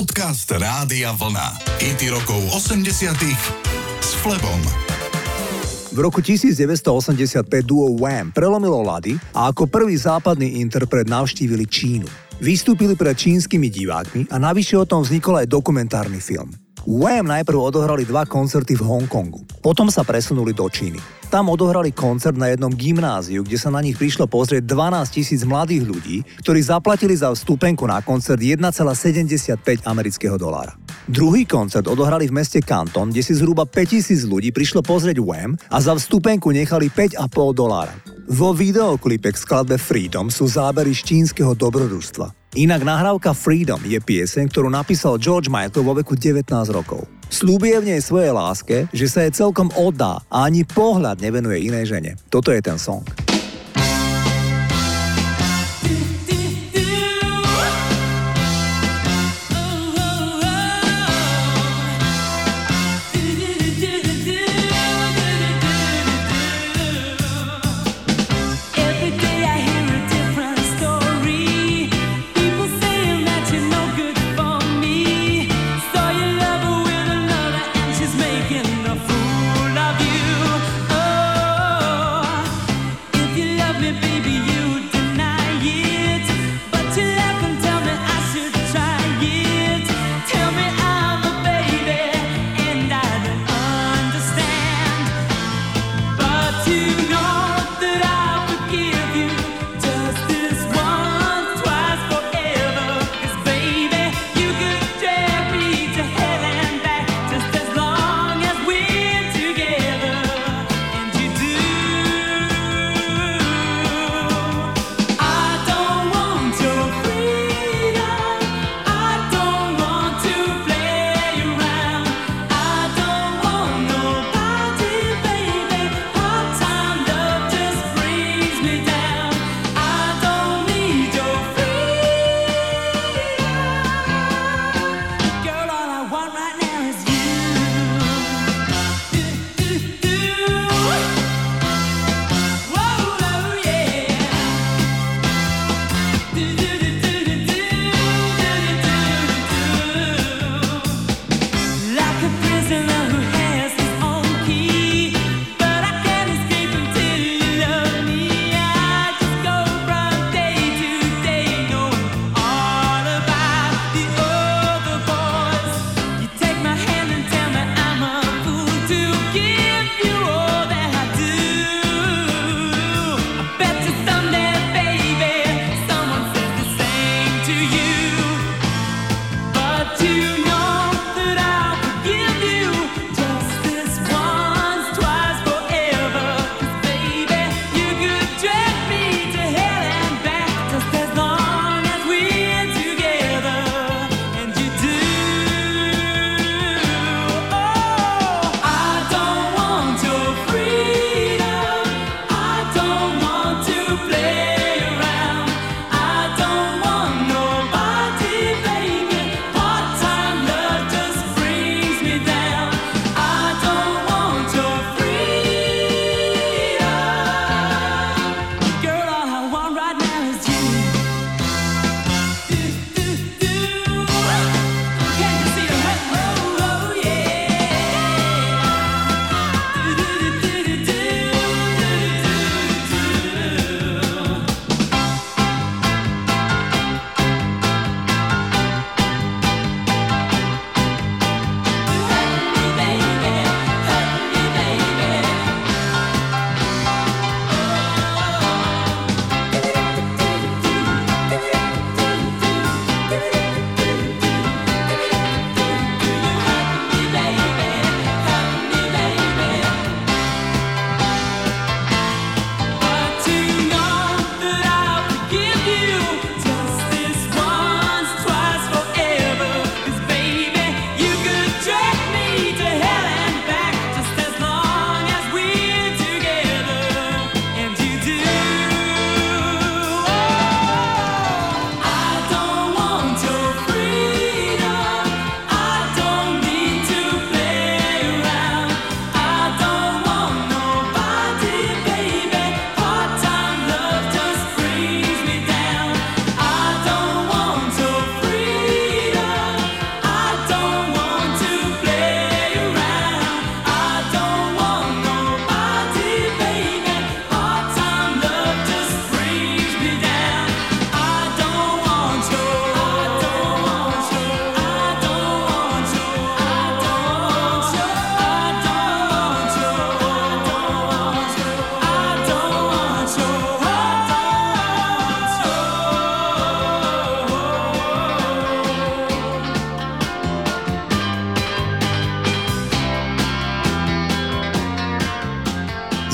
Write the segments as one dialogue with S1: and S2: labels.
S1: Podcast Rádia Vlna. IT rokov 80 s Flebom.
S2: V roku 1985 duo Wham prelomilo lady a ako prvý západný interpret navštívili Čínu. Vystúpili pred čínskymi divákmi a navyše o tom vznikol aj dokumentárny film. Wham najprv odohrali dva koncerty v Hongkongu, potom sa presunuli do Číny. Tam odohrali koncert na jednom gymnáziu, kde sa na nich prišlo pozrieť 12 tisíc mladých ľudí, ktorí zaplatili za vstupenku na koncert 1,75 amerického dolára. Druhý koncert odohrali v meste Canton, kde si zhruba 5000 ľudí prišlo pozrieť Wham a za vstupenku nechali 5,5 dolára. Vo videoklipe k skladbe Freedom sú zábery z čínskeho dobrodružstva. Inak nahrávka Freedom je pieseň, ktorú napísal George Michael vo veku 19 rokov. Slúbie v nej svojej láske, že sa jej celkom oddá a ani pohľad nevenuje inej žene. Toto je ten song.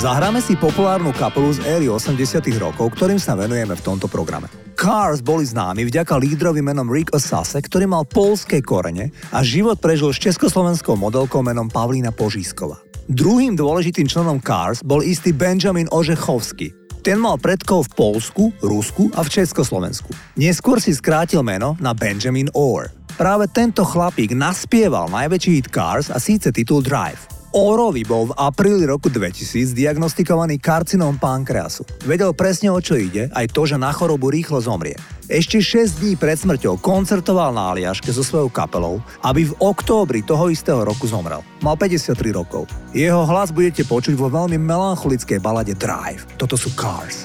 S2: Zahráme si populárnu kapelu z éry 80 rokov, ktorým sa venujeme v tomto programe. Cars boli známi vďaka lídrovi menom Rick Osase, ktorý mal polské korene a život prežil s československou modelkou menom Pavlína Požískova. Druhým dôležitým členom Cars bol istý Benjamin Ožechovský, ten mal predkov v Polsku, Rusku a v Československu. Neskôr si skrátil meno na Benjamin Orr. Práve tento chlapík naspieval najväčší hit Cars a síce titul Drive. Orovi bol v apríli roku 2000 diagnostikovaný karcinom pankreasu. Vedel presne o čo ide, aj to, že na chorobu rýchlo zomrie. Ešte 6 dní pred smrťou koncertoval na Aliaške so svojou kapelou, aby v októbri toho istého roku zomrel. Mal 53 rokov. Jeho hlas budete počuť vo veľmi melancholickej balade Drive. Toto sú Cars.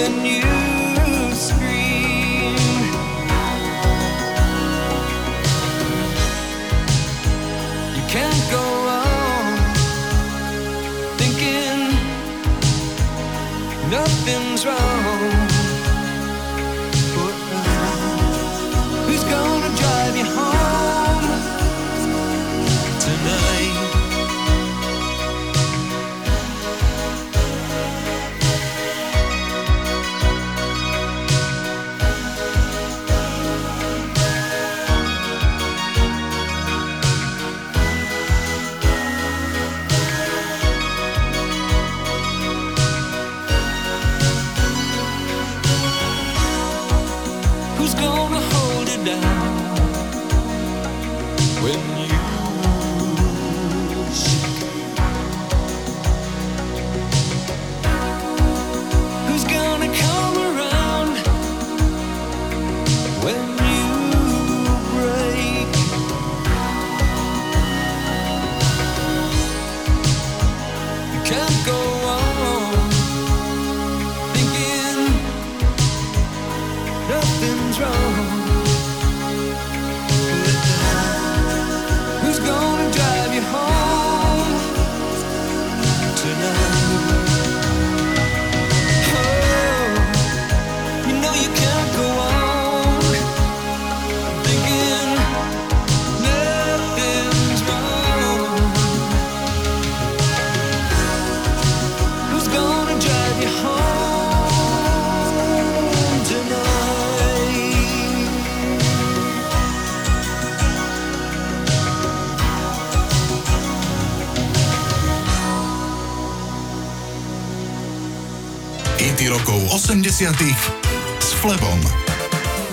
S2: when you go.
S1: Rokov 80 s Flebom.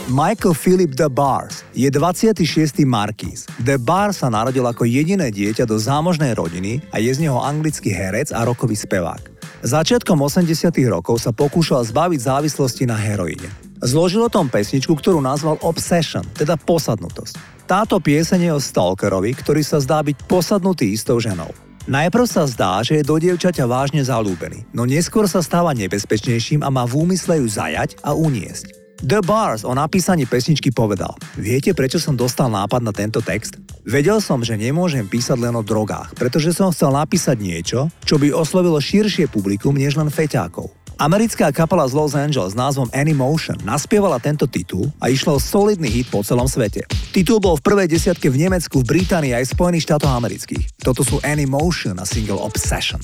S2: Michael Philip The Bars je 26. Marquis. The Bar sa narodil ako jediné dieťa do zámožnej rodiny a je z neho anglický herec a rokový spevák. Začiatkom 80 rokov sa pokúšal zbaviť závislosti na heroíne. Zložil o tom pesničku, ktorú nazval Obsession, teda posadnutosť. Táto pieseň je o stalkerovi, ktorý sa zdá byť posadnutý istou ženou. Najprv sa zdá, že je do dievčaťa vážne zalúbený, no neskôr sa stáva nebezpečnejším a má v úmysle ju zajať a uniesť. The Bars o napísaní pesničky povedal Viete, prečo som dostal nápad na tento text? Vedel som, že nemôžem písať len o drogách, pretože som chcel napísať niečo, čo by oslovilo širšie publikum než len feťákov. Americká kapela z Los Angeles s názvom Anymotion naspievala tento titul a išlo o solidný hit po celom svete. Titul bol v prvej desiatke v Nemecku, v Británii aj Spojených štátoch amerických. Toto sú Anymotion a single Obsession.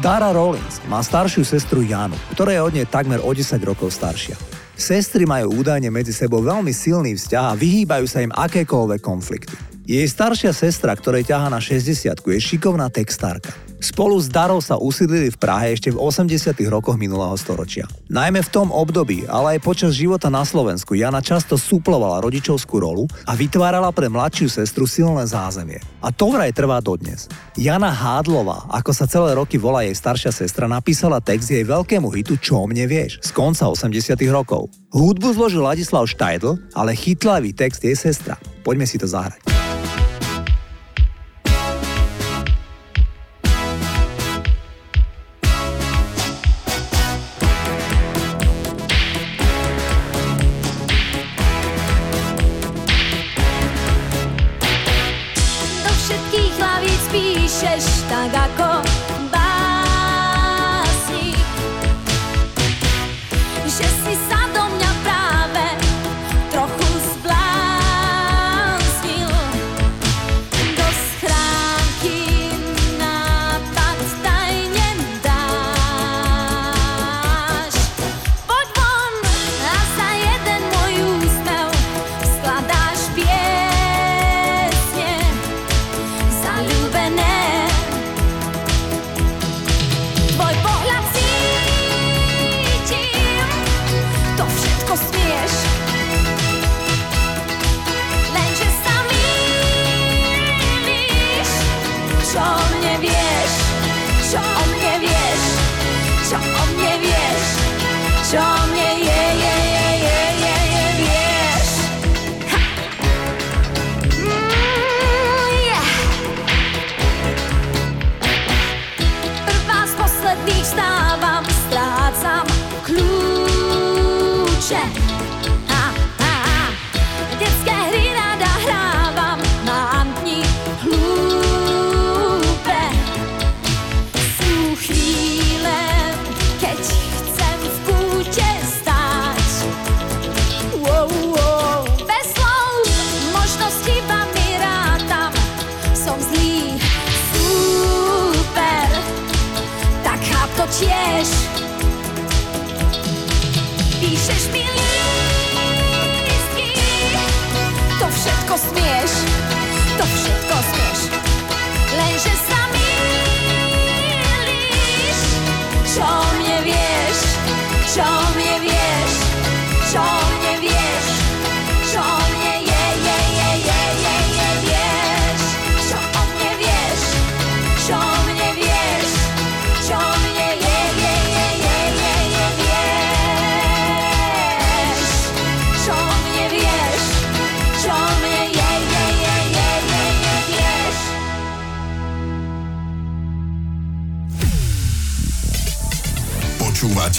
S3: Dara Rollins má staršiu sestru Janu, ktorá je od nej takmer o 10 rokov staršia. Sestry majú údajne medzi sebou veľmi silný vzťah a vyhýbajú sa im akékoľvek konflikty. Jej staršia sestra, ktorej ťaha na 60 je šikovná textárka. Spolu s Darou sa usídlili v Prahe ešte v 80 rokoch minulého storočia. Najmä v tom období, ale aj počas života na Slovensku Jana často suplovala rodičovskú rolu a vytvárala pre mladšiu sestru silné zázemie. A to vraj trvá dodnes. Jana Hádlová, ako sa celé roky volá jej staršia sestra, napísala text jej veľkému hitu Čo mne vieš z konca 80 rokov. Hudbu zložil Ladislav Štajdl, ale chytlavý text jej sestra. Poďme si to zahrať.